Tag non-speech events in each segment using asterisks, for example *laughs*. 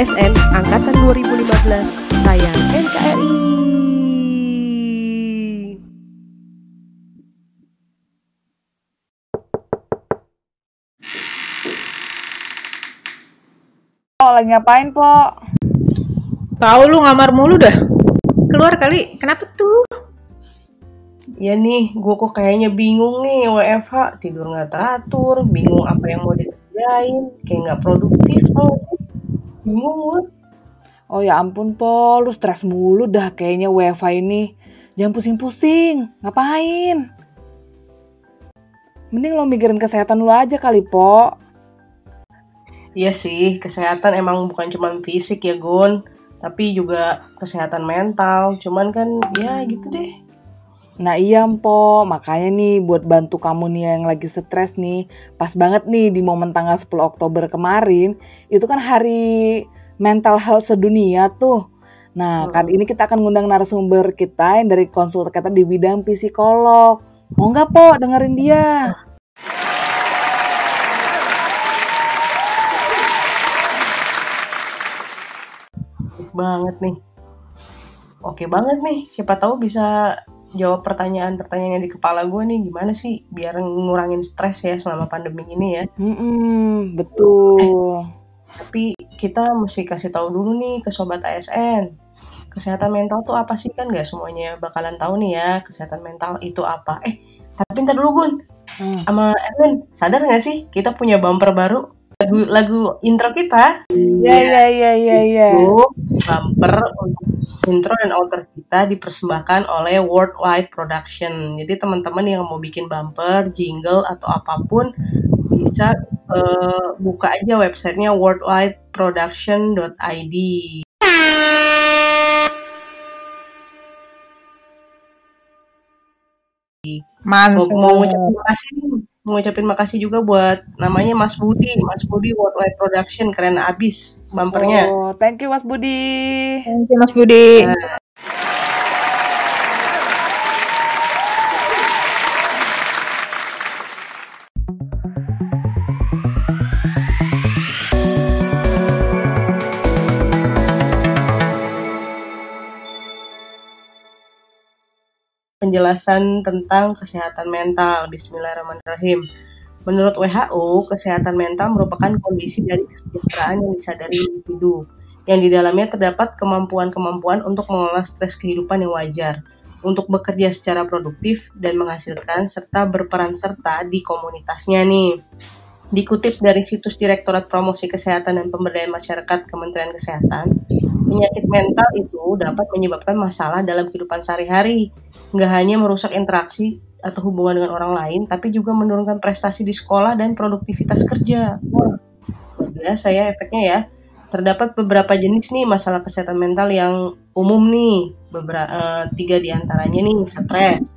ASN Angkatan 2015, saya NKRI. Oh, lagi ngapain, Po? Tahu lu ngamar mulu dah. Keluar kali. Kenapa tuh? Ya nih, gue kok kayaknya bingung nih WFH, tidur nggak teratur, bingung apa yang mau dikerjain, kayak nggak produktif tau sih? Bingung. Oh ya ampun, Po. Lu stres mulu dah kayaknya WFH ini. Jangan pusing-pusing. Ngapain? Mending lo mikirin kesehatan lu aja kali, Po. Iya sih, kesehatan emang bukan cuma fisik ya Gun, tapi juga kesehatan mental. Cuman kan ya gitu deh. Nah iya, Po. Makanya nih buat bantu kamu nih yang lagi stres nih. Pas banget nih di momen tanggal 10 Oktober kemarin. Itu kan hari mental health sedunia tuh. Nah, Hmm. kali ini kita akan ngundang narasumber kita yang dari konsultan kita di bidang psikolog. Mau nggak, Po, dengerin dia? Asik banget nih. Oke banget nih, siapa tahu bisa jawab pertanyaan-pertanyaan yang di kepala gue nih gimana sih biar ngurangin stres ya selama pandemi ini ya. Hmm, betul. Tapi kita mesti kasih tahu dulu nih ke sobat ASN. Kesehatan mental tuh apa sih kan nggak semuanya bakalan tahu nih ya kesehatan mental itu apa. Eh, tapi ntar dulu Gun, Hmm. sama Erwin, sadar nggak sih kita punya bumper baru lagu lagu intro kita Ya, ya, ya, ya, ya. Bumper untuk intro dan outro kita dipersembahkan oleh Worldwide Production. Jadi teman-teman yang mau bikin bumper, jingle atau apa pun bisa eh, buka aja websitenya worldwideproduction.id. Mau, Mantap. mau ngucapin makasih nih. Mau ngucapin makasih juga buat namanya Mas Budi, Mas Budi Worldwide Production keren abis bumpernya. Oh, thank you Mas Budi. Thank you, Mas Budi. Penjelasan tentang kesehatan mental. Bismillahirrahmanirrahim. Menurut WHO, kesehatan mental merupakan kondisi dari kesejahteraan yang disadari individu, yang di dalamnya terdapat kemampuan-kemampuan untuk mengelola stres kehidupan yang wajar, untuk bekerja secara produktif dan menghasilkan serta berperan serta di komunitasnya nih. Dikutip dari situs Direktorat Promosi Kesehatan dan Pemberdayaan Masyarakat Kementerian Kesehatan, penyakit mental itu dapat menyebabkan masalah dalam kehidupan sehari-hari, nggak hanya merusak interaksi atau hubungan dengan orang lain, tapi juga menurunkan prestasi di sekolah dan produktivitas kerja. Wah, ya efeknya ya. Terdapat beberapa jenis nih masalah kesehatan mental yang umum nih. Beberapa tiga di antaranya nih stres.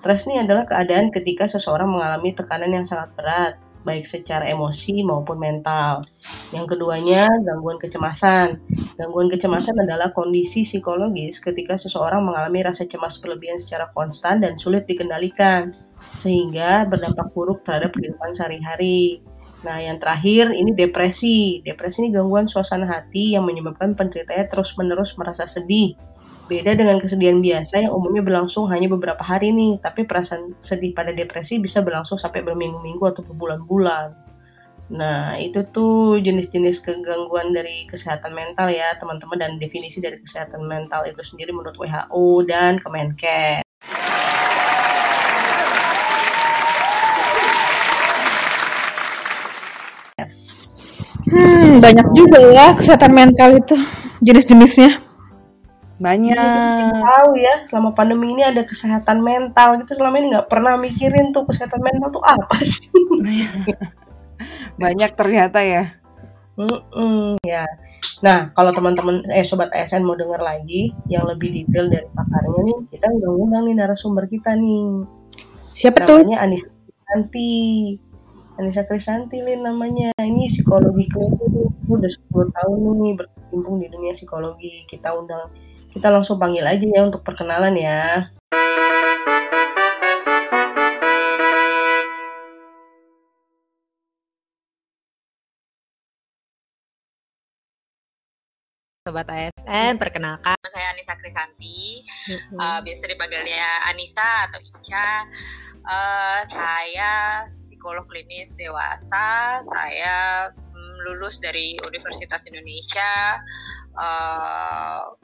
Stres nih adalah keadaan ketika seseorang mengalami tekanan yang sangat berat, baik secara emosi maupun mental. Yang keduanya gangguan kecemasan. Gangguan kecemasan adalah kondisi psikologis ketika seseorang mengalami rasa cemas berlebihan secara konstan dan sulit dikendalikan, sehingga berdampak buruk terhadap kehidupan sehari-hari. Nah, yang terakhir ini depresi. Depresi ini gangguan suasana hati yang menyebabkan penderitanya terus-menerus merasa sedih. Beda dengan kesedihan biasa yang umumnya berlangsung hanya beberapa hari nih, tapi perasaan sedih pada depresi bisa berlangsung sampai berminggu-minggu atau berbulan-bulan. Nah, itu tuh jenis-jenis kegangguan dari kesehatan mental ya, teman-teman, dan definisi dari kesehatan mental itu sendiri menurut WHO dan Kemenkes. Hmm, banyak juga ya kesehatan mental itu jenis-jenisnya. Banyak. Tahu ya, selama pandemi ini ada kesehatan mental gitu selama ini nggak pernah mikirin tuh kesehatan mental tuh apa sih? Banyak ternyata ya. Mm-mm, ya. Nah, kalau teman-teman eh sobat ASN mau dengar lagi yang lebih detail dari pakarnya nih, kita udah ngundang nih narasumber kita nih. Siapa tuh? Namanya Anissa Krisanti. Anissa Krisanti Lin namanya. Ini psikologi klinis. Udah 10 tahun nih berkecimpung di dunia psikologi. Kita undang kita langsung panggil aja ya untuk perkenalan ya. Sobat ASN, perkenalkan. Saya Anissa Krisanti, uh, biasa dipanggilnya Anissa atau Ica. Uh, saya psikolog klinis dewasa, saya um, lulus dari Universitas Indonesia, uh,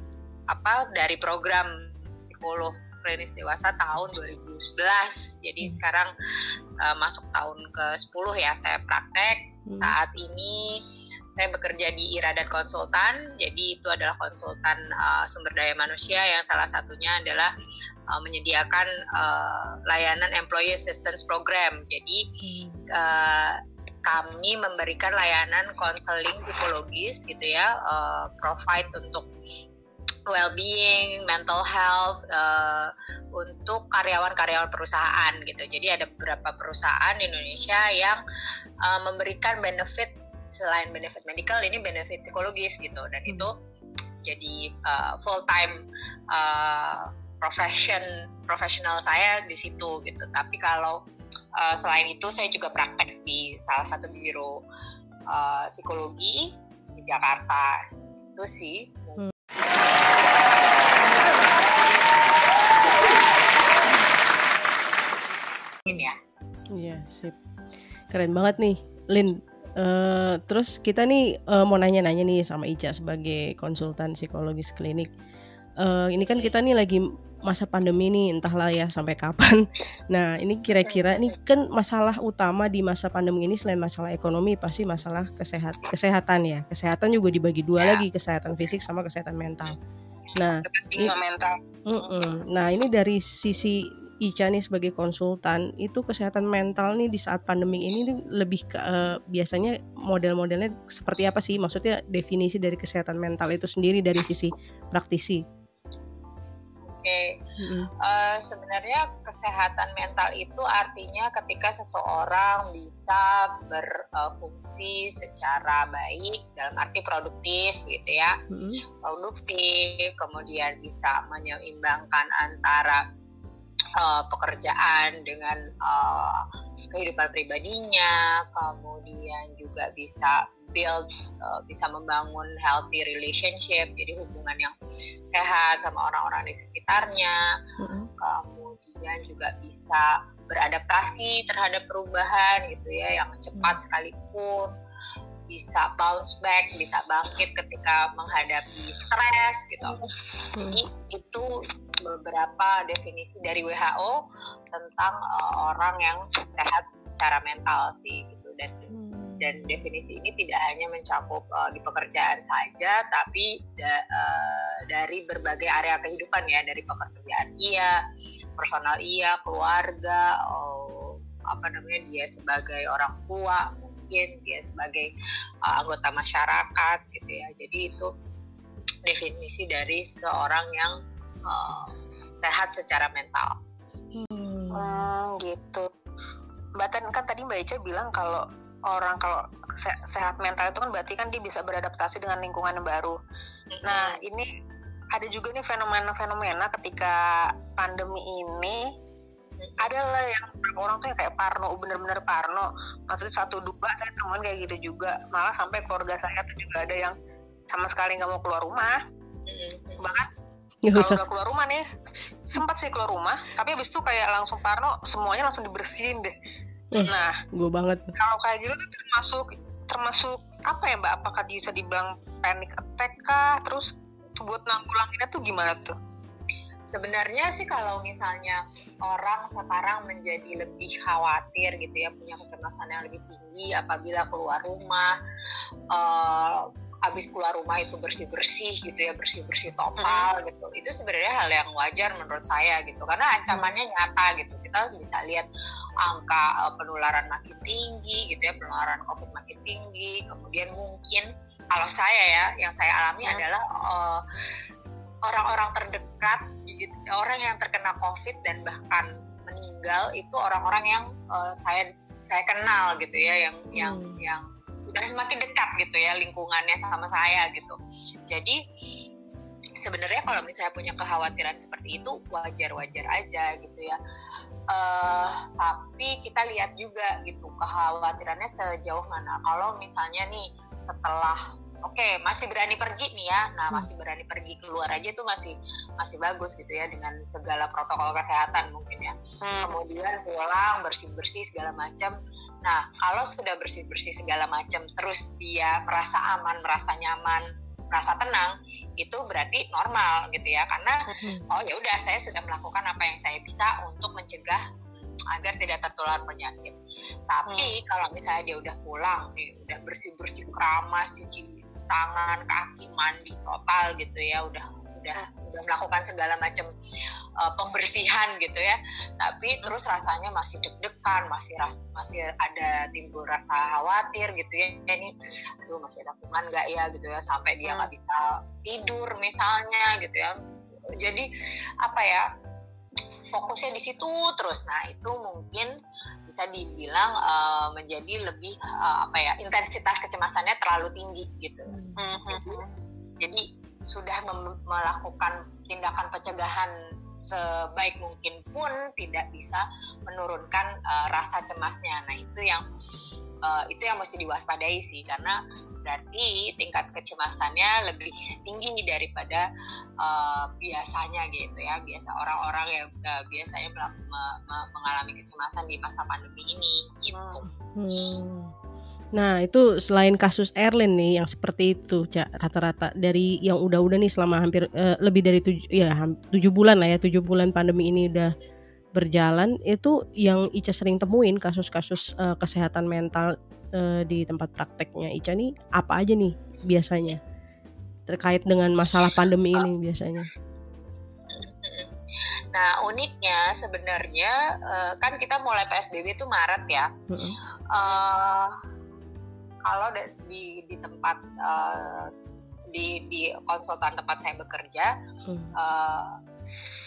apa dari program psikolog klinis dewasa tahun 2011. Jadi sekarang uh, masuk tahun ke-10 ya saya praktek. Saat ini saya bekerja di Iradat Konsultan, jadi itu adalah konsultan uh, sumber daya manusia yang salah satunya adalah uh, menyediakan uh, layanan Employee Assistance Program. Jadi uh, kami memberikan layanan konseling psikologis gitu ya, uh, provide untuk well-being, mental health uh, untuk karyawan-karyawan perusahaan gitu. Jadi ada beberapa perusahaan di Indonesia yang uh, memberikan benefit selain benefit medical ini benefit psikologis gitu. Dan Hmm. itu jadi uh, full time uh, profession profesional saya di situ gitu. Tapi kalau uh, selain itu saya juga praktek di salah satu biro uh, psikologi di Jakarta. Itu sih. Mungkin sip. Keren banget nih, Lin. Eh, terus kita nih eh, mau nanya-nanya nih sama Ica sebagai konsultan psikologis klinik. Eh, ini kan kita nih lagi masa pandemi nih, entahlah ya sampai kapan. *laughs* Nah, ini kira-kira ini kan masalah utama di masa pandemi ini selain masalah ekonomi pasti masalah kesehat kesehatan ya. Kesehatan juga dibagi dua Ya. lagi, kesehatan fisik sama kesehatan mental. Nah, Jiwa mental. Mm-mm. Nah ini dari sisi Ica nih sebagai konsultan itu kesehatan mental nih di saat pandemi ini nih lebih ke eh, biasanya model-modelnya seperti apa sih? Maksudnya definisi dari kesehatan mental itu sendiri dari sisi praktisi. oke Eh, sebenarnya kesehatan mental itu artinya ketika seseorang bisa berfungsi secara baik dalam arti produktif gitu ya Mm-mm. produktif kemudian bisa menyeimbangkan antara eh, pekerjaan dengan eh, kehidupan pribadinya kemudian juga bisa build eh, bisa membangun healthy relationship jadi hubungan yang sehat sama orang-orang di sekitarnya. Mm-mm. kemudian juga bisa beradaptasi terhadap perubahan gitu ya yang cepat sekalipun. Bisa bounce back bisa bangkit ketika menghadapi stres gitu. Jadi itu beberapa definisi dari WHO tentang uh, orang yang sehat secara mental sih gitu. Dan dan definisi ini tidak hanya mencakup uh, di pekerjaan saja tapi da- uh, dari berbagai area kehidupan ya. Dari pekerjaan iya personal iya keluarga oh, apa namanya dia sebagai orang tua mungkin dia sebagai uh, anggota masyarakat gitu ya. Jadi itu definisi dari seorang yang uh, sehat secara mental Hmm, gitu. Mbak Tan kan tadi Mbak Ica bilang kalau orang kalau se- sehat mental itu kan berarti kan dia bisa beradaptasi dengan lingkungan yang baru. Nah, ini ada juga nih fenomena-fenomena ketika pandemi ini ada lah yang beberapa orang tuh yang kayak parno, bener-bener parno. Maksudnya satu dua saya temuin kayak gitu juga. Malah sampai keluarga saya tuh juga ada yang sama sekali nggak mau keluar rumah. Bahkan Nggak kalau udah keluar rumah nih, sempat sih keluar rumah, tapi habis itu kayak langsung parno, semuanya langsung dibersihin deh. Hmm. Nah, Gue banget. kalau kayak gitu tuh termasuk termasuk apa ya mbak? Apakah bisa dibilang panic attack kah? Terus buat nanggulanginnya tuh gimana tuh? Sebenarnya sih kalau misalnya orang sekarang menjadi lebih khawatir gitu ya punya kecemasan yang lebih tinggi apabila keluar rumah, eh, habis keluar rumah itu bersih bersih gitu ya bersih bersih total gitu. Itu sebenarnya hal yang wajar menurut saya gitu karena ancamannya nyata gitu. Kita bisa lihat angka eh, penularan makin tinggi gitu ya penularan covid makin tinggi. Kemudian mungkin kalau saya ya yang saya alami Hmm. adalah eh, orang-orang terdekat gitu, orang yang terkena covid dan bahkan meninggal itu orang-orang yang eh, saya saya kenal gitu ya yang yang yang udah semakin dekat gitu ya lingkungannya sama saya gitu. Jadi sebenarnya kalau misalnya punya kekhawatiran seperti itu wajar-wajar aja gitu ya. Eh tapi kita lihat juga gitu kekhawatirannya sejauh mana. Kalau misalnya nih setelah oke masih berani pergi nih ya nah masih berani pergi keluar aja tuh masih masih bagus gitu ya dengan segala protokol kesehatan mungkin ya. Kemudian pulang bersih bersih segala macam nah kalau sudah bersih bersih segala macam terus dia merasa aman merasa nyaman merasa tenang itu berarti normal gitu ya. Karena oh ya udah saya sudah melakukan apa yang saya bisa untuk mencegah agar tidak tertular penyakit. Tapi kalau misalnya dia udah pulang, nih, udah bersih bersih keramas, cuci tangan, kaki, mandi total gitu ya, udah udah udah melakukan segala macam uh, pembersihan gitu ya. Tapi terus rasanya masih deg-degan, masih ras, masih ada timbul rasa khawatir gitu ya. Ini aduh masih ada kuman nggak ya gitu ya sampai dia nggak bisa tidur misalnya gitu ya. Jadi apa ya? fokusnya di situ terus. Nah, itu mungkin bisa dibilang uh, menjadi lebih uh, apa ya? intensitas kecemasannya terlalu tinggi gitu. Jadi, jadi sudah melakukan tindakan pencegahan sebaik mungkin pun tidak bisa menurunkan uh, rasa cemasnya. Nah, itu yang uh, itu yang mesti diwaspadai sih karena berarti tingkat kecemasannya lebih tinggi daripada uh, biasanya gitu ya biasa orang-orang yang uh, biasanya mengalami kecemasan di masa pandemi ini gitu. Hmm. Nah itu selain kasus Erlin nih yang seperti itu, cak rata-rata dari yang udah-udah nih selama hampir uh, lebih dari tujuh ya tujuh bulan lah ya tujuh bulan pandemi ini udah berjalan itu yang Ica sering temuin kasus-kasus uh, kesehatan mental uh, di tempat prakteknya Ica nih apa aja nih biasanya terkait dengan masalah pandemi ini biasanya? Nah uniknya sebenarnya uh, kan kita mulai PSBB itu Maret ya. Mm-hmm. Uh, kalau di di tempat uh, di di konsultan tempat saya bekerja mm. uh,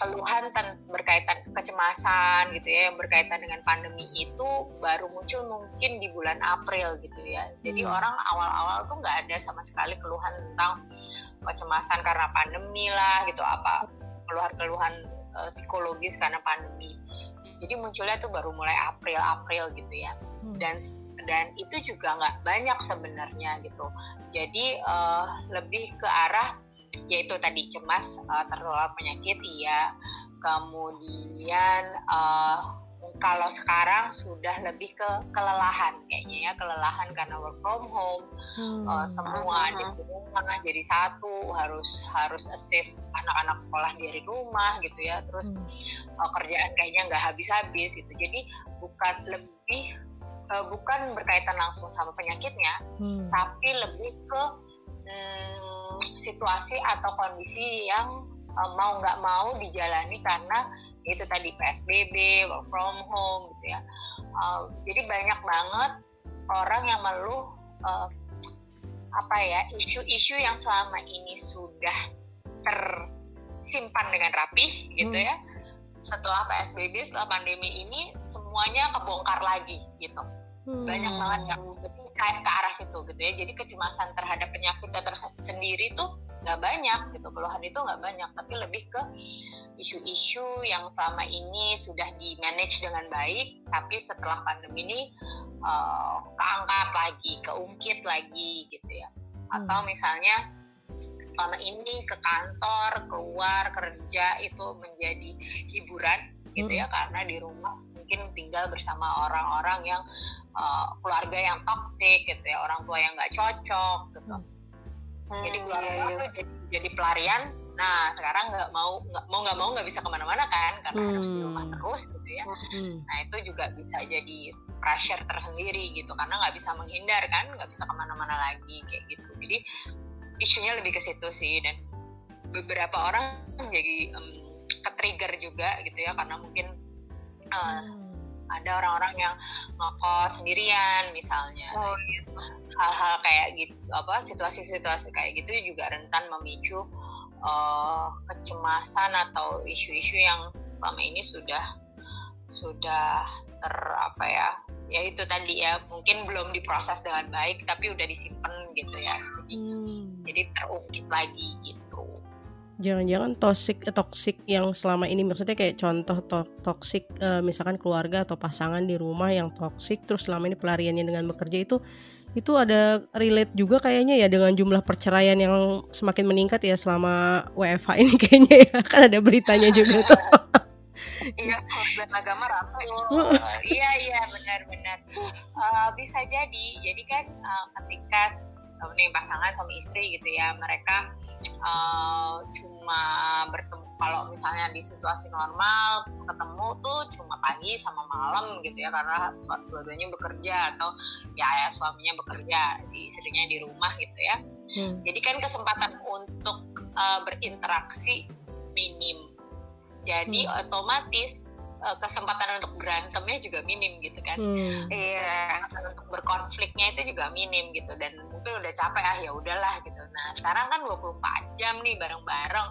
keluhan berkaitan kecemasan gitu ya yang berkaitan dengan pandemi itu baru muncul mungkin di bulan April gitu ya. Jadi hmm. orang awal-awal tuh nggak ada sama sekali keluhan tentang kecemasan karena pandemi lah gitu apa keluhan-keluhan uh, psikologis karena pandemi. Jadi munculnya tuh baru mulai April-April gitu ya. Hmm. Dan dan itu juga nggak banyak sebenarnya gitu. Jadi uh, lebih ke arah yaitu tadi cemas uh, tertular penyakit iya kemudian uh, kalau sekarang sudah lebih ke kelelahan kayaknya ya kelelahan karena work from home hmm. uh, semua di rumah jadi satu harus harus assist anak-anak sekolah dari rumah gitu ya terus hmm. uh, kerjaan kayaknya nggak habis-habis gitu jadi bukan lebih uh, bukan berkaitan langsung sama penyakitnya hmm. tapi lebih ke hmm, situasi atau kondisi yang um, mau nggak mau dijalani karena itu tadi PSBB, work from home gitu ya. Uh, jadi banyak banget orang yang meluh uh, apa ya isu-isu yang selama ini sudah tersimpan dengan rapih gitu hmm. ya. Setelah PSBB, setelah pandemi ini semuanya kebongkar lagi gitu. Hmm. Banyak banget yang kayak ke arah situ gitu ya jadi kecemasan terhadap penyakitnya tersendiri tuh nggak banyak gitu keluhan itu nggak banyak tapi lebih ke isu-isu yang selama ini sudah di manage dengan baik tapi setelah pandemi ini uh, keangkat lagi keungkit lagi gitu ya atau hmm. misalnya selama ini ke kantor keluar kerja itu menjadi hiburan gitu ya hmm. karena di rumah mungkin tinggal bersama orang-orang yang uh, keluarga yang toksik gitu ya orang tua yang nggak cocok gitu hmm. Jadi keluarga itu jadi, jadi pelarian. Nah sekarang nggak mau nggak mau nggak mau nggak bisa ke mana-mana kan? Karena hmm. harus di rumah terus gitu ya. Hmm. nah itu juga bisa jadi pressure tersendiri gitu. Karena nggak bisa menghindar kan? Nggak bisa ke mana-mana lagi kayak gitu. Jadi isunya lebih ke situ sih. Dan beberapa orang jadi um, ke trigger juga gitu ya. Karena mungkin uh, ada orang-orang yang ngekos sendirian misalnya oh, gitu. hal-hal kayak gitu apa situasi-situasi kayak gitu juga rentan memicu uh, kecemasan atau isu-isu yang selama ini sudah sudah ter apa ya ya itu tadi ya mungkin belum diproses dengan baik tapi udah disimpan gitu ya jadi hmm. jadi terungkit lagi gitu jangan-jangan toxic eh, toxic yang selama ini maksudnya kayak contoh to toxic uh, misalkan keluarga atau pasangan di rumah yang toxic terus selama ini pelariannya dengan bekerja itu itu ada relate juga kayaknya ya dengan jumlah perceraian yang semakin meningkat ya selama WFH *laughs* ini kayaknya ya. Kan ada beritanya juga tuh. *laughs* iya dan agama rame *laughs* iya iya benar-benar uh, bisa jadi. Jadi kan uh, ketika nih pasangan suami istri gitu ya mereka uh, cuma bertemu kalau misalnya di situasi normal ketemu tuh cuma pagi sama malam gitu ya karena dua-duanya bekerja atau ya ya suaminya bekerja istrinya di rumah gitu ya hmm. jadi kan kesempatan untuk uh, berinteraksi minim jadi hmm. otomatis uh, kesempatan untuk berantemnya juga minim gitu kan hmm. iya untuk berkonfliknya itu juga minim gitu dan mungkin udah capek ah ya udahlah gitu. Nah sekarang kan 24 jam nih bareng-bareng.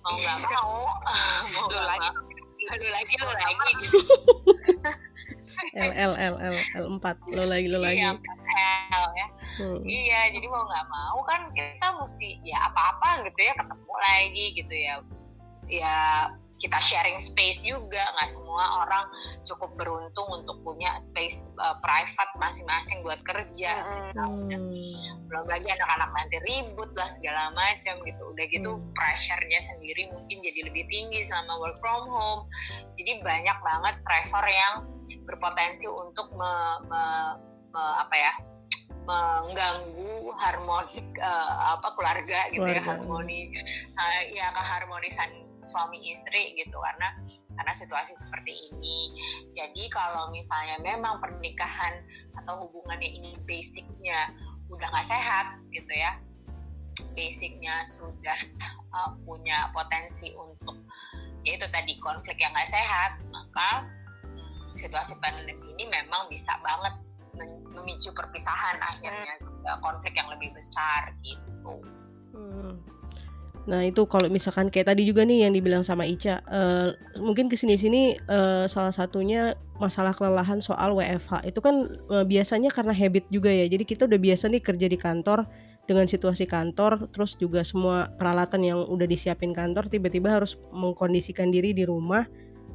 Mau nggak *laughs* mau. *laughs* Mau nggak lagi. aduh lagi lo lagi gitu. *laughs* L L L L L empat. Lo lagi lo lagi. Iya, L ya. Hmm. iya jadi mau nggak mau kan kita mesti ya apa-apa gitu ya ketemu lagi gitu ya. Ya kita sharing space juga nggak semua orang cukup beruntung untuk punya space uh, private masing-masing buat kerja hmm. belum lagi anak-anak nanti ribut lah segala macam gitu udah gitu hmm. pressure-nya sendiri mungkin jadi lebih tinggi selama work from home jadi banyak banget stressor yang berpotensi untuk me, me, me, apa ya mengganggu harmoni uh, apa keluarga gitu ya, keluarga. ya harmoni uh, ya keharmonisan suami istri gitu karena karena situasi seperti ini. Jadi kalau misalnya memang pernikahan atau hubungannya ini basicnya udah nggak sehat gitu ya, basicnya sudah uh, punya potensi untuk yaitu tadi konflik yang nggak sehat, maka hmm, situasi pandemi ini memang bisa banget memicu perpisahan akhirnya konflik yang lebih besar gitu. Nah itu kalau misalkan kayak tadi juga nih yang dibilang sama Ica, uh, mungkin ke sini-sini uh, salah satunya masalah kelelahan soal WFH itu kan uh, biasanya karena habit juga ya. Jadi kita udah biasa nih kerja di kantor dengan situasi kantor, terus juga semua peralatan yang udah disiapin kantor tiba-tiba harus mengkondisikan diri di rumah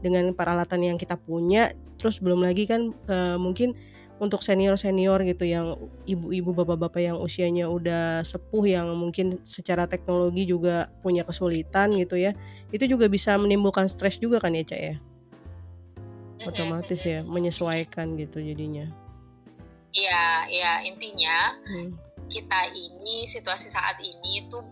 dengan peralatan yang kita punya. Terus belum lagi kan uh, mungkin untuk senior-senior gitu yang ibu-ibu bapak-bapak yang usianya udah sepuh yang mungkin secara teknologi juga punya kesulitan gitu ya itu juga bisa menimbulkan stres juga kan ya cak ya? Otomatis ya menyesuaikan gitu jadinya. Iya ya intinya hmm. kita ini situasi saat ini tuh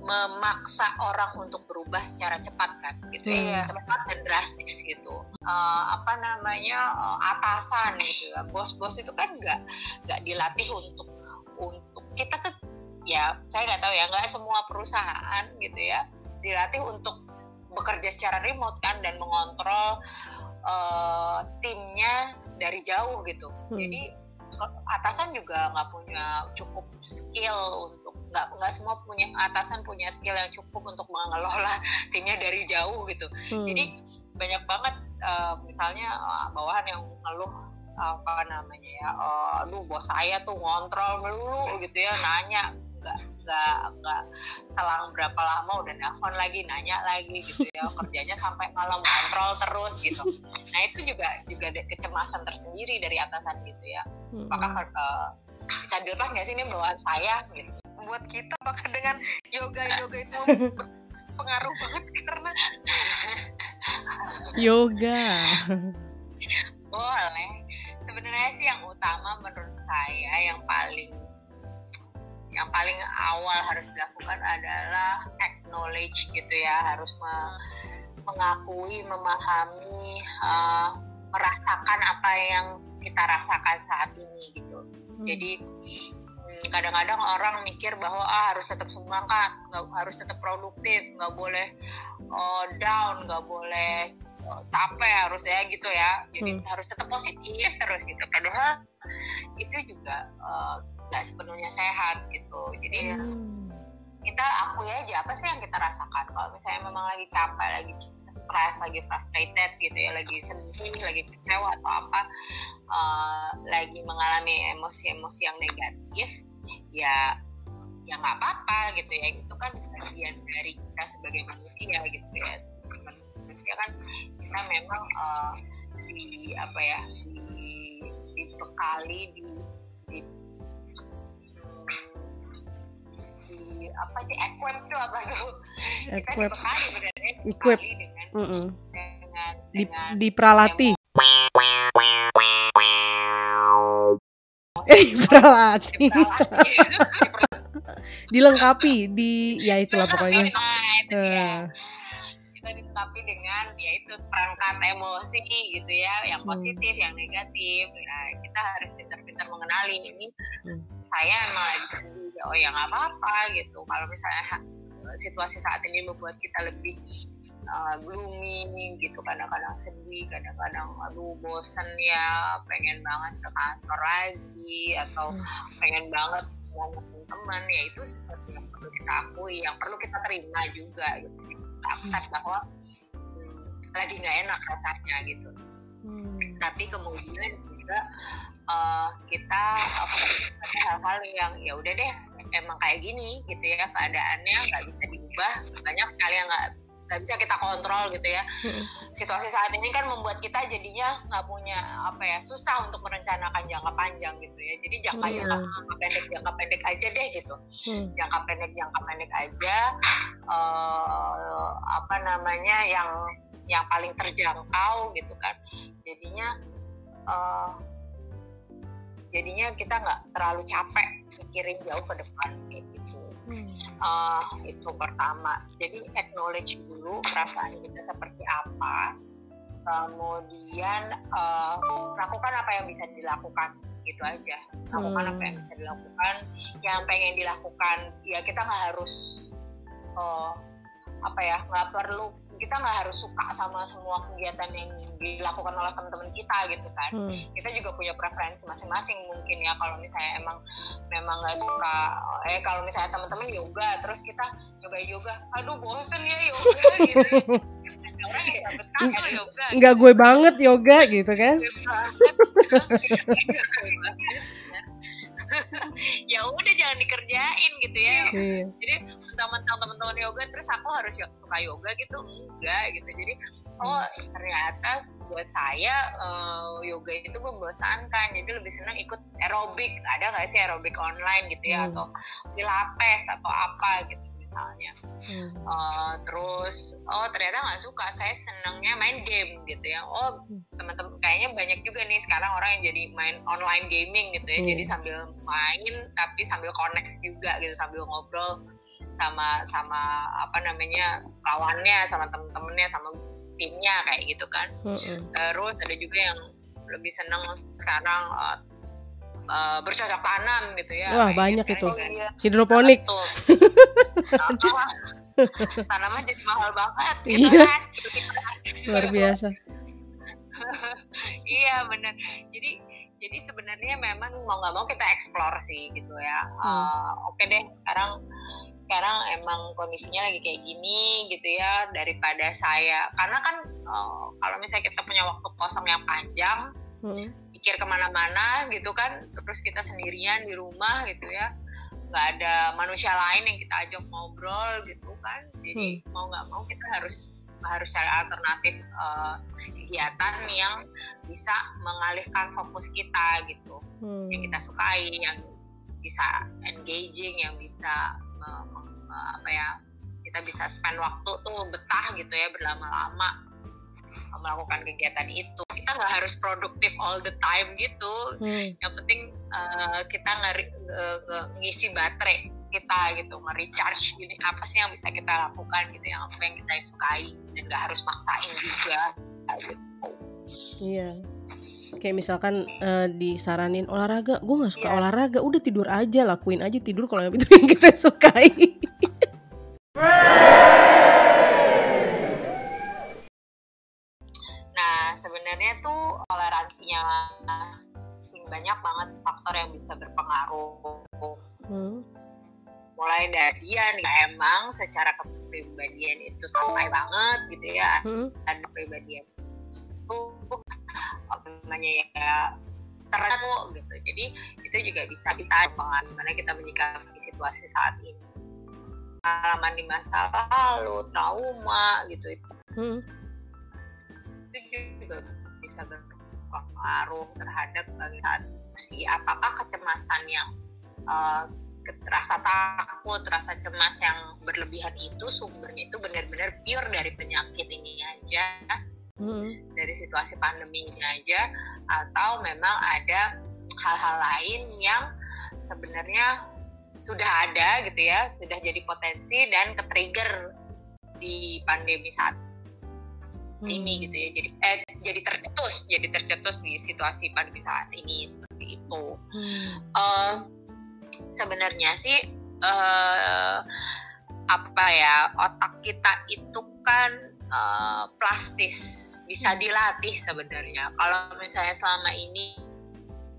memaksa orang untuk berubah secara cepat kan gitu ya hmm. cepat dan drastis gitu uh, apa namanya uh, atasan gitu ya bos-bos itu kan nggak nggak dilatih untuk untuk kita tuh ya saya nggak tahu ya nggak semua perusahaan gitu ya dilatih untuk bekerja secara remote kan dan mengontrol uh, timnya dari jauh gitu hmm. jadi atasan juga nggak punya cukup skill untuk nggak nggak semua punya atasan punya skill yang cukup untuk mengelola *laughs* timnya dari jauh gitu hmm. jadi banyak banget uh, misalnya uh, bawahan yang ngeluh apa namanya ya uh, aduh bos saya tuh ngontrol melulu gitu ya nanya nggak nggak nggak selang berapa lama udah nelfon lagi nanya lagi gitu ya *laughs* kerjanya sampai malam kontrol terus gitu nah itu juga juga ada kecemasan tersendiri dari atasan gitu ya hmm. apakah uh, bisa dilepas nggak sih ini bawaan saya gitu buat kita apakah dengan yoga yoga itu *laughs* pengaruh banget karena yoga. Boleh. Sebenarnya sih yang utama menurut saya yang paling yang paling awal harus dilakukan adalah acknowledge gitu ya harus me mengakui memahami uh, merasakan apa yang kita rasakan saat ini gitu. Hmm. jadi kadang-kadang orang mikir bahwa ah harus tetap semangat nggak harus tetap produktif nggak boleh uh, down nggak boleh uh, capek harus ya gitu ya jadi hmm. harus tetap positif terus gitu padahal itu juga uh, nggak sepenuhnya sehat gitu jadi hmm. kita akui aja apa sih yang kita rasakan kalau misalnya memang lagi capek lagi stres lagi frustrated gitu ya lagi sedih lagi kecewa atau apa uh, lagi mengalami emosi-emosi yang negatif ya ya nggak apa-apa gitu ya. Itu kan bagian dari kita sebagai manusia gitu ya. Sebagai manusia kan kita memang uh, di apa ya di dibekali di di apa sih equip tuh apa tuh kita Equip. dibekali sebenarnya Equip. dengan Di, dengan diperalati. Eh, diperalati. *laughs* Dilengkapi di ya itulah pokoknya. Nah, itu dia. Kita dilengkapi dengan ya itu perangkat emosi gitu ya yang Hmm. positif yang negatif nah kita harus pintar-pintar mengenali ini Hmm. saya emang lagi sedih oh ya nggak apa-apa gitu kalau misalnya situasi saat ini membuat kita lebih uh, gloomy gitu kadang-kadang sedih kadang-kadang aduh bosen ya pengen banget ke kantor lagi atau Hmm. pengen banget ketemu teman ya itu sesuatu yang perlu kita akui yang perlu kita terima juga gitu accept bahwa hmm, lagi nggak enak rasanya gitu Hmm. tapi kemudian juga uh, kita uh, hal-hal yang ya udah deh emang kayak gini gitu ya keadaannya nggak bisa diubah banyak sekali yang nggak nggak bisa kita kontrol gitu ya Mm-mm. situasi saat ini kan membuat kita jadinya nggak punya apa ya susah untuk merencanakan jangka panjang gitu ya jadi jangka Iya. jangka, jangka pendek jangka pendek aja deh gitu Hmm. jangka pendek jangka pendek aja eh, apa namanya yang yang paling terjangkau gitu kan jadinya eh, jadinya kita nggak terlalu capek mikirin jauh ke depan Eh, itu pertama. Jadi acknowledge dulu perasaan kita seperti apa. Kemudian eh, lakukan apa yang bisa dilakukan. Gitu aja. Lakukan Hmm. apa yang bisa dilakukan. Yang pengen dilakukan ya kita nggak harus eh, apa ya nggak perlu kita nggak harus suka sama semua kegiatan yang dilakukan oleh teman-teman kita gitu kan Hmm. kita juga punya preferensi masing-masing mungkin ya kalau misalnya emang memang nggak suka eh kalau misalnya teman-teman yoga terus kita coba yoga aduh bosen ya yoga gitu *laughs* orang yang nggak betah kalau yoga Nggak gue banget yoga gitu kan? *laughs* Ya udah jangan dikerjain gitu ya Iya. jadi mentang-mentang teman-teman yoga terus aku harus suka yoga gitu? Enggak gitu. Jadi oh ternyata buat saya eh, yoga itu membosankan. Jadi lebih senang ikut aerobik. Ada nggak sih aerobik online gitu ya? Hmm. atau pilates atau apa gitu misalnya. Hmm. Eh, terus oh ternyata nggak suka. Saya senangnya main game gitu ya. Oh Hmm. teman-teman kayaknya banyak juga nih sekarang orang yang jadi main online gaming gitu ya. Hmm. jadi sambil main tapi sambil connect juga gitu sambil ngobrol sama sama apa namanya lawannya sama temen-temennya sama timnya kayak gitu kan Mm-mm. terus ada juga yang lebih seneng sekarang eh, eh, bercocok tanam gitu ya Wah, Kayak banyak gitu. itu. Sekarang *laughs* Hidroponik. *laughs* Tanaman jadi mahal banget gitu Iya. kan. Luar biasa. *laughs* iya benar. Jadi jadi sebenarnya memang mau nggak mau kita explore sih gitu ya. Eh, Oke deh sekarang sekarang emang kondisinya lagi kayak gini gitu ya daripada saya karena kan eh, kalau misalnya kita punya waktu kosong yang panjang Mm. pikir ke mana-mana gitu kan terus kita sendirian di rumah gitu ya nggak ada manusia lain yang kita ajak ngobrol gitu kan jadi mau nggak mau kita harus harus cari alternatif eh, kegiatan yang bisa mengalihkan fokus kita gitu Hmm. yang kita sukai yang bisa engaging yang bisa me- me- apa ya kita bisa spend waktu tuh betah gitu ya berlama-lama melakukan kegiatan itu kita nggak harus produktif all the time gitu Hmm. yang penting eh, kita ngeri- nge- nge- ngisi baterai kita gitu nge-recharge gini apa sih yang bisa kita lakukan gitu yang apa yang kita sukai dan nggak harus maksain juga gitu. Iya. Kayak misalkan eh, disaranin olahraga, gue nggak suka Iya. olahraga, udah tidur aja, lakuin aja tidur kalau itu yang kita sukai. Nah, sebenarnya tuh toleransinya masing banyak banget faktor yang bisa berpengaruh. Hmm. Mulai dari dia nih emang secara kepribadian itu santai banget gitu ya. Hmm. Dan kepribadian itu apa namanya ya terlalu gitu. Jadi itu juga bisa kita pengaruh gimana kita menyikapi situasi saat ini. Pengalaman di masa lalu, trauma gitu Hmm. itu juga bisa berpengaruh terhadap saat diskusi apakah kecemasan yang uh, rasa takut, rasa cemas yang berlebihan itu sumbernya itu benar-benar pure dari penyakit ini aja, hmm. dari situasi pandemi ini aja, atau memang ada hal-hal lain yang sebenarnya sudah ada gitu ya, sudah jadi potensi dan ke-trigger di pandemi saat hmm. ini gitu ya. Jadi eh, jadi tercetus, jadi tercetus di situasi pandemi saat ini seperti itu. Hmm. Uh, sebenarnya sih uh, apa ya otak kita itu kan uh, plastis bisa dilatih sebenarnya kalau misalnya selama ini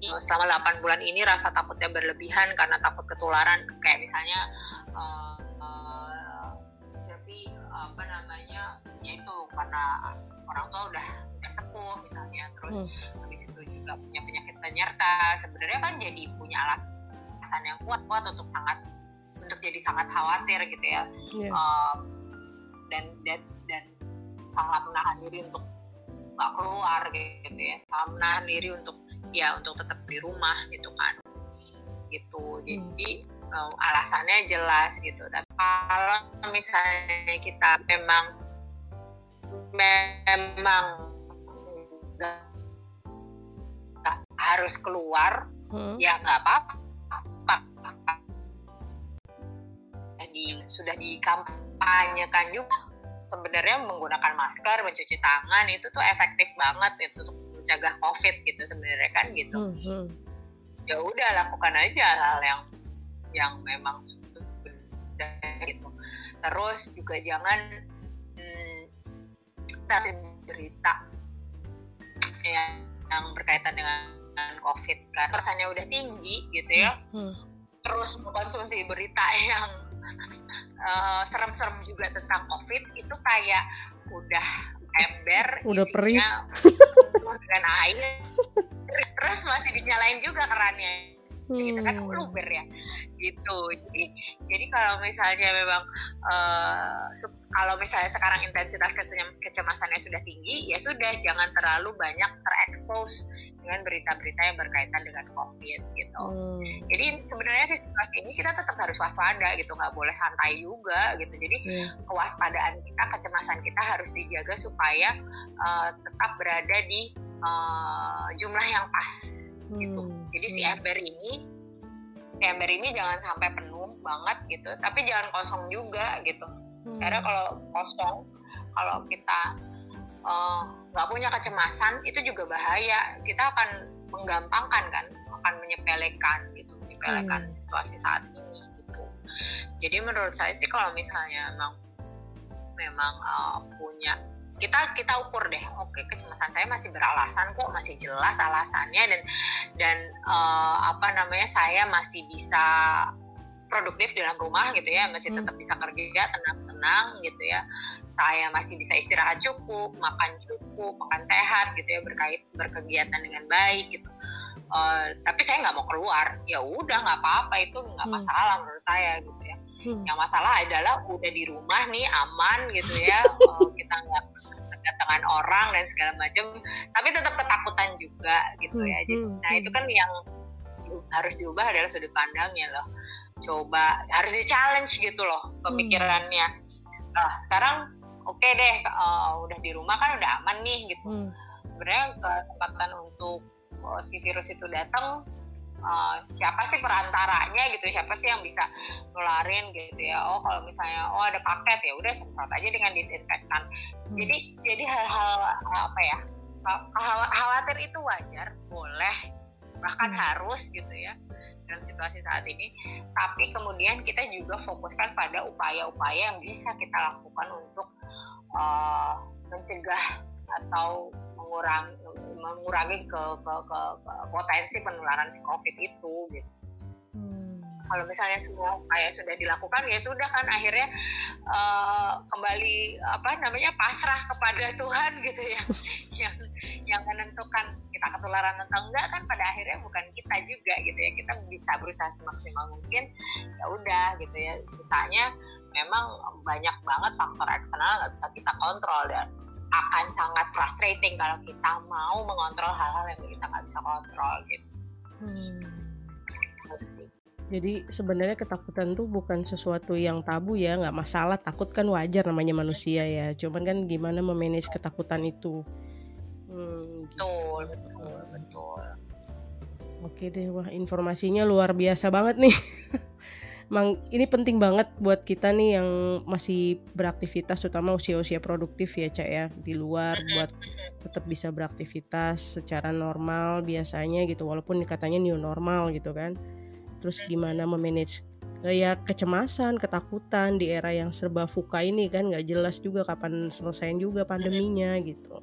selama 8 bulan ini rasa takutnya berlebihan karena takut ketularan kayak misalnya uh, uh, apa namanya yaitu karena orang tua udah udah sepuh misalnya terus hmm. habis itu juga punya penyakit penyerta sebenarnya kan jadi punya alat alasan yang kuat-kuat untuk sangat untuk jadi sangat khawatir gitu ya yeah. Iya. um, dan dan dan sangat menahan diri untuk nggak keluar gitu ya sangat menahan diri untuk ya untuk tetap di rumah gitu kan. Gitu. Jadi hmm. um, alasannya jelas gitu. Tapi kalau misalnya kita memang memang gak harus keluar hmm. ya nggak apa-apa. Di sudah dikampanyekan juga sebenarnya menggunakan masker, mencuci tangan itu tuh efektif banget itu untuk mencegah COVID gitu sebenarnya kan gitu. Mm -hmm. Ya udah lakukan aja hal yang yang memang sudah gitu. Terus juga jangan hmm, berita ya, yang berkaitan dengan COVID kan rasanya udah tinggi gitu ya. Hmm. Terus mengkonsumsi berita *laughs* yang Eh, serem-serem uh, juga tentang covid itu kayak udah ember udah perih. dengan air. Terus masih dinyalain juga kerannya hmm. gitu kan hmm. luber ya gitu jadi jadi kalau misalnya memang uh, kalau misalnya sekarang intensitas kecemasannya sudah tinggi ya sudah jangan terlalu banyak terekspos dengan berita-berita yang berkaitan dengan COVID gitu. Hmm. Jadi sebenarnya sih situasi ini kita tetap harus waspada gitu, nggak boleh santai juga gitu. Jadi hmm. kewaspadaan kita, kecemasan kita harus dijaga supaya uh, tetap berada di uh, jumlah yang pas gitu. Hmm. Jadi si hmm. ember ini si ember ini jangan sampai penuh banget gitu tapi jangan kosong juga gitu hmm. karena kalau kosong kalau kita eh, nggak uh, punya kecemasan itu juga bahaya kita akan menggampangkan kan akan menyepelekan gitu menyepelekan hmm. situasi saat ini gitu jadi menurut saya sih kalau misalnya memang memang uh, punya kita kita ukur deh. Oke kecemasan saya masih beralasan kok masih jelas alasannya dan dan uh, apa namanya saya masih bisa produktif dalam rumah gitu ya masih tetap bisa kerja tenang-tenang gitu ya. Saya masih bisa istirahat cukup makan cukup makan sehat gitu ya berkait berkegiatan dengan baik gitu. Uh, tapi saya nggak mau keluar. Ya udah nggak apa-apa itu nggak hmm. masalah menurut saya gitu ya. Hmm. yang masalah adalah udah di rumah nih aman gitu ya. Uh, *laughs* kita nggak kedatangan orang dan segala macam tapi tetap ketakutan juga gitu ya. Jadi hmm, nah hmm. itu kan yang harus diubah adalah sudut pandangnya loh. Coba harus di challenge gitu loh pemikirannya. Nah sekarang oke okay deh uh, udah di rumah kan udah aman nih gitu. Hmm. sebenarnya kesempatan untuk uh, si virus itu datang uh, siapa sih perantaranya gitu siapa sih yang bisa nularin gitu ya oh kalau misalnya oh ada paket ya udah semprot aja dengan disinfektan hmm. jadi jadi hal-hal apa ya khawatir itu wajar boleh bahkan hmm. harus gitu ya dalam situasi saat ini tapi kemudian kita juga fokuskan pada upaya-upaya yang bisa kita lakukan untuk uh, mencegah atau mengurangi mengurangi ke, ke, ke, ke potensi penularan si COVID itu gitu. Hmm. Kalau misalnya semua upaya sudah dilakukan ya sudah kan akhirnya uh, kembali apa namanya pasrah kepada Tuhan gitu ya *laughs* yang yang menentukan kita ketularan atau enggak kan pada akhirnya bukan kita juga gitu ya kita bisa berusaha semaksimal mungkin ya udah gitu ya sisanya memang banyak banget faktor eksternal nggak bisa kita kontrol dan akan sangat frustrating kalau kita mau mengontrol hal-hal yang kita nggak bisa kontrol gitu. Hmm. Jadi sebenarnya ketakutan tuh bukan sesuatu yang tabu ya, nggak masalah. Takut kan wajar namanya manusia ya. Cuman kan gimana memanage ketakutan itu. Hmm, gitu. betul betul betul Oke deh, wah informasinya luar biasa banget nih. *laughs* Mang, ini penting banget buat kita nih yang masih beraktivitas, terutama usia-usia produktif ya, Cak ya, di luar buat tetap bisa beraktivitas secara normal biasanya gitu, walaupun katanya new normal gitu kan. Terus gimana memanage eh, ya kecemasan, ketakutan di era yang serba fuka ini kan nggak jelas juga kapan selesaiin juga pandeminya gitu.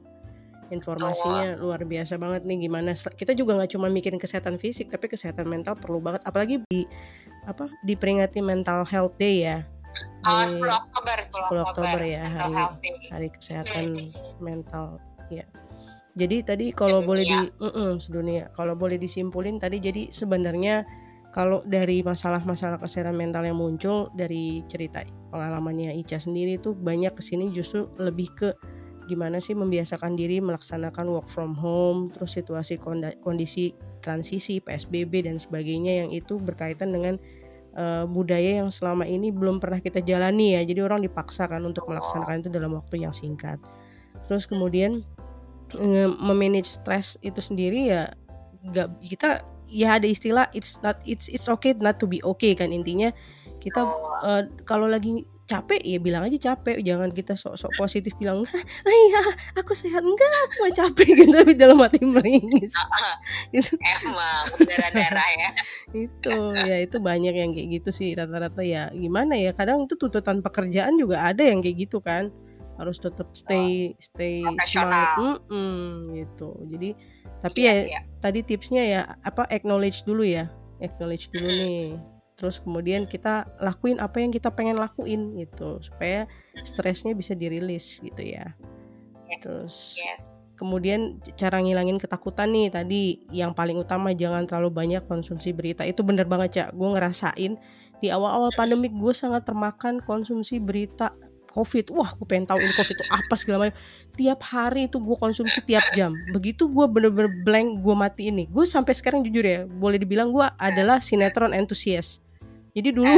Informasinya luar biasa banget nih gimana. Kita juga nggak cuma mikirin kesehatan fisik tapi kesehatan mental perlu banget. Apalagi di apa diperingati mental health day ya? Oh, Di 10 Oktober 10 Oktober ya hari hari kesehatan mental ya. Jadi tadi kalau boleh di Sedunia. Mm-mm, sedunia. Kalau boleh disimpulin tadi jadi sebenarnya kalau dari masalah-masalah kesehatan mental yang muncul dari cerita pengalamannya Ica sendiri tuh banyak ke sini justru lebih ke gimana sih membiasakan diri melaksanakan work from home terus situasi kondisi transisi PSBB dan sebagainya yang itu berkaitan dengan eh, budaya yang selama ini belum pernah kita jalani ya. Jadi orang dipaksakan untuk melaksanakan itu dalam waktu yang singkat. Terus kemudian memanage stres itu sendiri ya nggak kita ya ada istilah it's not it's it's okay not to be okay kan intinya. Kita eh, kalau lagi capek ya bilang aja capek jangan kita sok-sok positif bilang ah iya aku sehat enggak aku nggak capek gitu tapi dalam hati meringis *laughs* gitu Emang berdarah-darah ya. *laughs* itu ya itu banyak yang kayak gitu sih rata-rata ya gimana ya kadang itu tuntutan pekerjaan juga ada yang kayak gitu kan harus tetap stay stay Profesional. smart Mm-mm, gitu jadi tapi Iya, ya iya. tadi tipsnya ya apa acknowledge dulu ya acknowledge dulu nih terus kemudian kita lakuin apa yang kita pengen lakuin gitu. Supaya stresnya bisa dirilis gitu ya. Yes. Terus, yes. Kemudian cara ngilangin ketakutan nih tadi yang paling utama jangan terlalu banyak konsumsi berita. Itu bener banget cak. Gue ngerasain di awal-awal pandemik gue sangat termakan konsumsi berita covid. Wah gue pengen tahu ini covid itu apa segala macam. Tiap hari itu gue konsumsi tiap jam. Begitu gue bener-bener blank gue mati ini gue sampai sekarang jujur ya boleh dibilang gue adalah sinetron entusias jadi dulu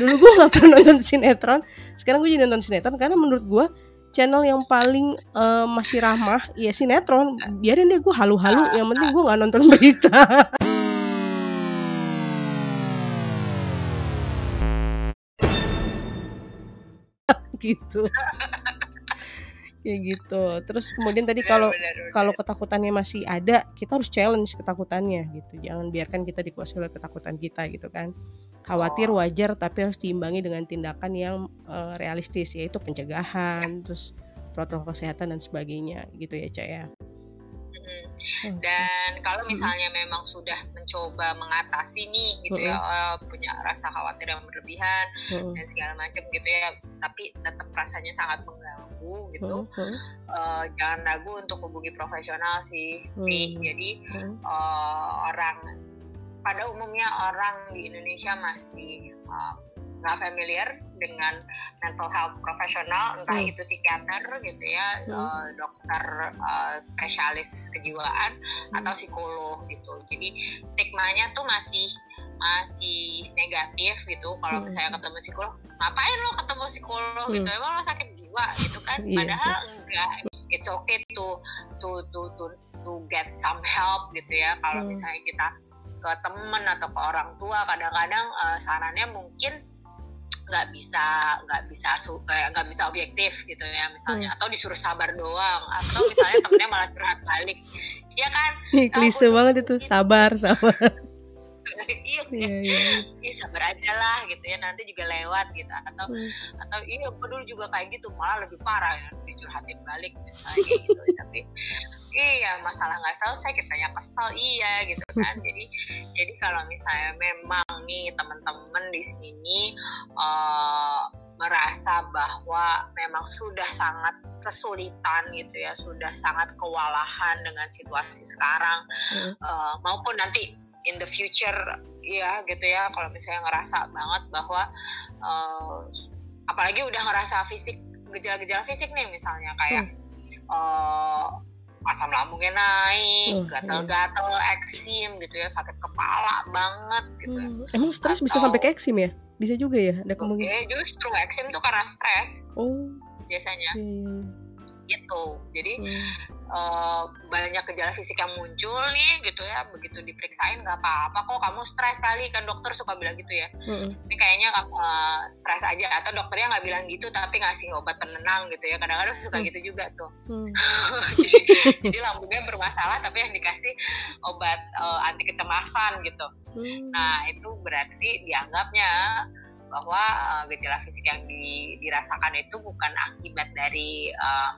dulu gue nggak pernah nonton sinetron. Sekarang gue jadi nonton sinetron karena menurut gue channel yang paling eh, masih ramah ya sinetron. Biarin deh gue halu-halu. Yang penting gue nggak nonton berita. *laughs* Gitu kayak gitu. Terus kemudian tadi kalau kalau ketakutannya masih ada kita harus challenge ketakutannya gitu. Jangan biarkan kita dikuasai oleh ketakutan kita gitu kan. Khawatir wajar tapi harus diimbangi dengan tindakan yang eh, realistis yaitu pencegahan terus protokol kesehatan dan sebagainya gitu ya ya. Mm-mm. Hmm. Dan kalau misalnya memang sudah mencoba mengatasi nih gitu ya eh, punya rasa khawatir yang berlebihan Hmm. dan segala macam gitu ya, tapi tetap rasanya sangat mengganggu gitu, Hmm. Hmm. eh, jangan ragu untuk hubungi profesional sih. Hmm. Jadi Hmm. eh, orang pada umumnya orang di Indonesia masih eh, nggak familiar dengan mental health profesional, entah Hmm. itu psikiater gitu ya, Hmm. eh, dokter eh, spesialis kejiwaan Hmm. atau psikolog gitu. Jadi stigmanya tuh masih masih negatif gitu. Kalau Hmm. misalnya ketemu psikolog, ngapain lo ketemu psikolog gitu? Hmm. Emang lo sakit jiwa gitu kan? Iya Padahal enggak. It's okay to to to to to get some help gitu ya. Kalau Hmm. misalnya kita ke temen atau ke orang tua, kadang-kadang eh, sarannya mungkin nggak bisa nggak bisa su- kayak nggak bisa objektif gitu ya misalnya. Hmm. atau disuruh sabar doang. Atau misalnya temennya malah curhat balik. Ya kan? Klise banget itu. sabar sabar. *laughs* Iya. Iya iya. Sabar aja lah gitu ya. Nanti juga lewat gitu. Atau Hmm. atau iya gue dulu juga kayak gitu. Malah lebih parah ya dicurhatin balik misalnya gitu. Tapi iya masalah nggak selesai kitanya kesel iya gitu kan jadi jadi kalau misalnya memang nih teman-teman di sini eh, merasa bahwa memang sudah sangat kesulitan gitu ya sudah sangat kewalahan dengan situasi sekarang Hmm. eh, maupun nanti in the future ya gitu ya kalau misalnya ngerasa banget bahwa eh, apalagi udah ngerasa fisik gejala-gejala fisik nih misalnya kayak eh, asam lambungnya naik, gatal-gatal, eksim gitu ya, sakit kepala banget gitu. Hmm, Emang stres bisa sampai ke eksim ya? Bisa juga ya? Ada kemungkinan. Oke, justru eksim tuh karena stres Oh, biasanya iya. Gitu. Jadi Hmm. eh, banyak gejala fisik yang muncul nih gitu ya, begitu diperiksain nggak apa-apa kok kamu stres kali kan dokter suka bilang gitu ya. Mm-mm. Ini kayaknya eh, stres aja atau dokternya nggak bilang gitu tapi ngasih obat penenang gitu ya. Kadang-kadang suka Hmm. gitu juga tuh. Hmm. *laughs* jadi, jadi lambungnya bermasalah tapi yang dikasih obat eh, anti kecemasan gitu. Hmm. Nah itu berarti dianggapnya bahwa eh, gejala fisik yang di- dirasakan itu bukan akibat dari eh,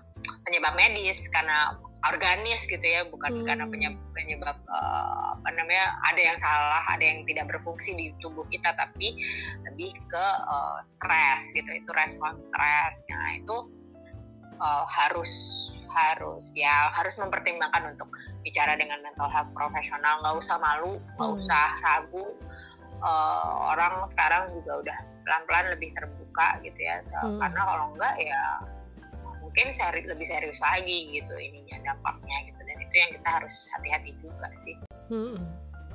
penyebab medis karena organis gitu ya, bukan Hmm. karena penyebab, penyebab eh, apa namanya ada yang salah, ada yang tidak berfungsi di tubuh kita, tapi lebih ke eh, stres gitu, itu respon stres. Nah itu eh, harus harus ya harus mempertimbangkan untuk bicara dengan mental health profesional nggak usah malu nggak Hmm. usah ragu Eh, orang sekarang juga udah pelan-pelan lebih terbuka gitu ya Hmm. karena kalau enggak ya mungkin seri, lebih serius lagi gitu ininya dampaknya gitu dan itu yang kita harus hati-hati juga sih Hmm.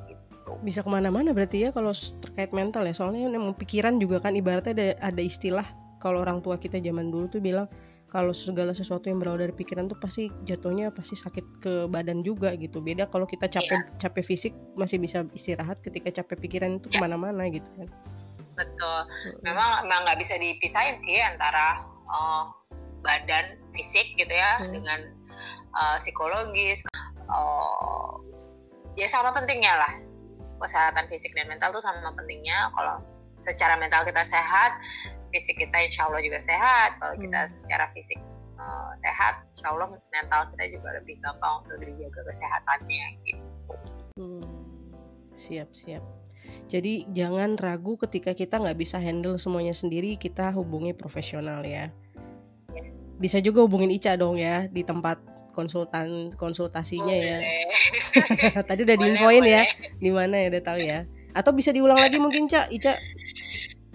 gitu. Bisa ke mana-mana berarti ya kalau terkait mental ya. Soalnya emang pikiran juga kan ibaratnya ada, ada istilah kalau orang tua kita zaman dulu tuh bilang kalau segala sesuatu yang berawal dari pikiran tuh pasti jatuhnya pasti sakit ke badan juga gitu. Beda kalau kita capek capek fisik masih bisa istirahat, ketika capek pikiran itu Ya. ke mana-mana gitu kan. betul memang emang nggak bisa dipisahin sih antara eh, badan fisik gitu ya Hmm. dengan eh, psikologis Eh, ya sama pentingnya lah kesehatan fisik dan mental tuh sama pentingnya kalau secara mental kita sehat fisik kita insya Allah juga sehat kalau kita Hmm. secara fisik eh, sehat insya Allah mental kita juga lebih gampang untuk dijaga kesehatannya gitu Hmm, siap siap. Jadi jangan ragu ketika kita nggak bisa handle semuanya sendiri, kita hubungi profesional ya. Yes. Bisa juga hubungin Ica dong ya di tempat konsultan konsultasinya ya. Boleh. *laughs* Tadi udah Boleh, diinfoin ya di mana ya udah tahu ya. Atau bisa diulang lagi mungkin Ca, Ica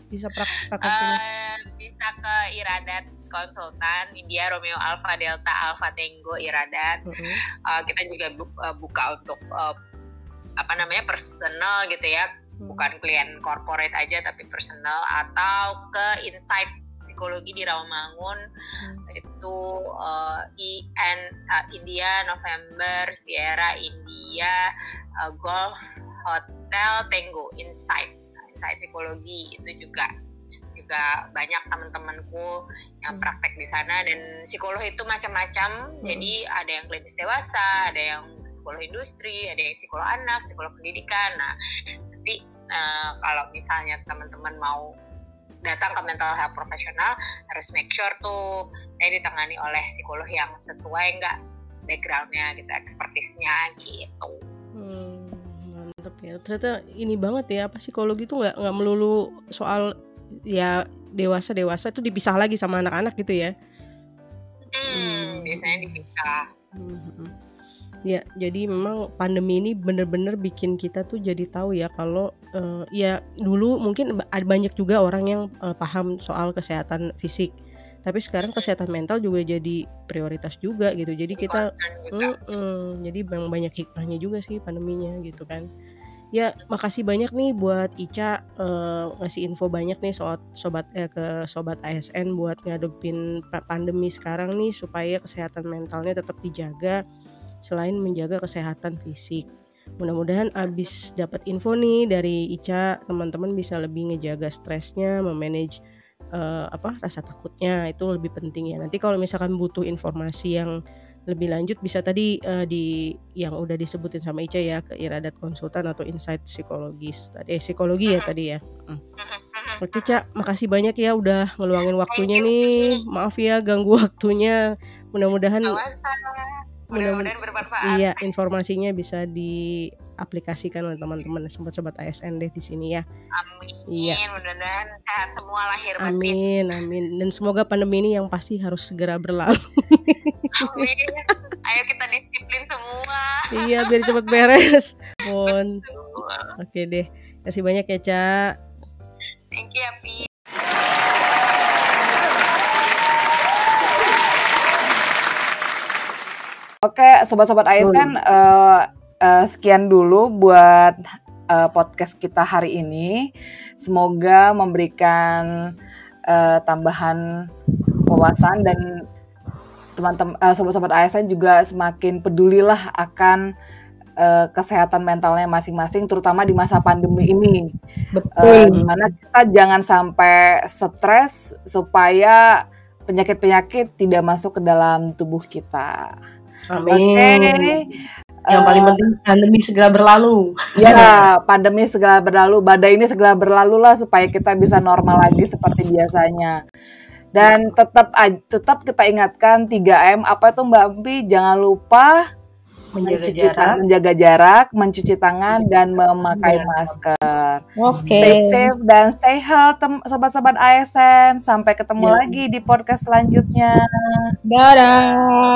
bisa prak- praktekin. Eh, bisa ke Iradat konsultan India Romeo Alpha Delta Alpha Tango Iradat Mm-mm. Eh, kita juga bu- eh, buka untuk eh, apa namanya personal gitu ya bukan klien corporate aja tapi personal atau ke Insight Psikologi di Rawamangun. Itu eh, IN eh, India November Sierra India eh, Golf Hotel Tango Insight. Insight Psikologi itu juga juga banyak teman-temanku yang Hmm. praktek di sana. Dan psikolog itu macam-macam. Hmm. jadi ada yang klinis dewasa ada yang psikolog industri ada yang psikolog anak psikolog pendidikan. Nah nanti eh, kalau misalnya teman-teman mau datang ke mental health profesional harus make sure tuh saya ditangani oleh psikolog yang sesuai nggak backgroundnya gitu expertise-nya gitu Hmm, mantep ya. Ternyata ini banget ya apa psikologi itu nggak nggak melulu soal ya dewasa dewasa itu dipisah lagi sama anak-anak gitu ya. hmm, Hmm. biasanya dipisah Mhm. Ya, jadi memang pandemi ini bener-bener bikin kita tuh jadi tahu ya kalau eh, ya dulu mungkin ada banyak juga orang yang eh, paham soal kesehatan fisik, tapi sekarang kesehatan mental juga jadi prioritas juga gitu. Jadi kita. Mm-mm. jadi memang banyak hikmahnya juga sih pandeminya gitu kan. Ya, makasih banyak nih buat Ica eh, ngasih info banyak nih soal sobat eh, ke sobat ASN buat ngadepin pa- pandemi sekarang nih supaya kesehatan mentalnya tetap dijaga selain menjaga kesehatan fisik. Mudah-mudahan abis dapat info nih dari Ica, teman-teman bisa lebih ngejaga stresnya, memanage eh, apa rasa takutnya itu lebih penting ya. Nanti kalau misalkan butuh informasi yang lebih lanjut bisa tadi eh, di yang udah disebutin sama Ica ya ke Iradat Konsultan atau Insight Psikologis tadi eh, psikologi ya tadi ya. Hmm. Oke Ca, makasih banyak ya udah ngeluangin waktunya nih. Maaf ya ganggu waktunya. Mudah-mudahan. Mudah-mudahan- bermanfaat. iya informasinya bisa diaplikasikan oleh teman-teman sobat-sobat ASN deh di sini ya. Amin. Iya. Mudah-mudahan sehat semua lahir batin. Amin, amin. Dan semoga pandemi ini yang pasti harus segera berlalu. Amin. Ayo kita disiplin semua. iya, biar cepet beres. Pun. Oke deh. Kasih banyak ya, Ca. Thank you, Api. Oke, sobat-sobat ASN eh, eh, sekian dulu buat eh, podcast kita hari ini. Semoga memberikan eh, tambahan wawasan dan teman-teman eh, sobat-sobat ASN juga semakin pedulilah akan eh, kesehatan mentalnya masing-masing terutama di masa pandemi ini. Eh, di mana kita jangan sampai stres supaya penyakit-penyakit tidak masuk ke dalam tubuh kita. Amin. Oke. Yang paling Eh, penting pandemi segera berlalu. Ya, *laughs* pandemi segera berlalu, badai ini segera berlalu lah supaya kita bisa normal lagi seperti biasanya. Dan tetap tetap kita ingatkan 3M apa itu Mbak Empi? Jangan lupa Menjaga mencuci jarak. tangan, menjaga jarak, mencuci tangan dan memakai masker. Oke. Stay safe dan stay health tem- sobat-sobat ASN. Sampai ketemu Ya. lagi di podcast selanjutnya. Dadah.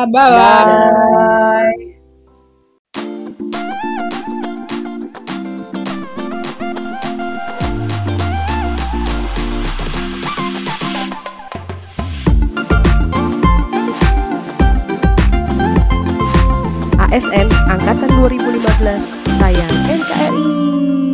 Bye bye. Bye. ASN Angkatan 2015, saya NKRI.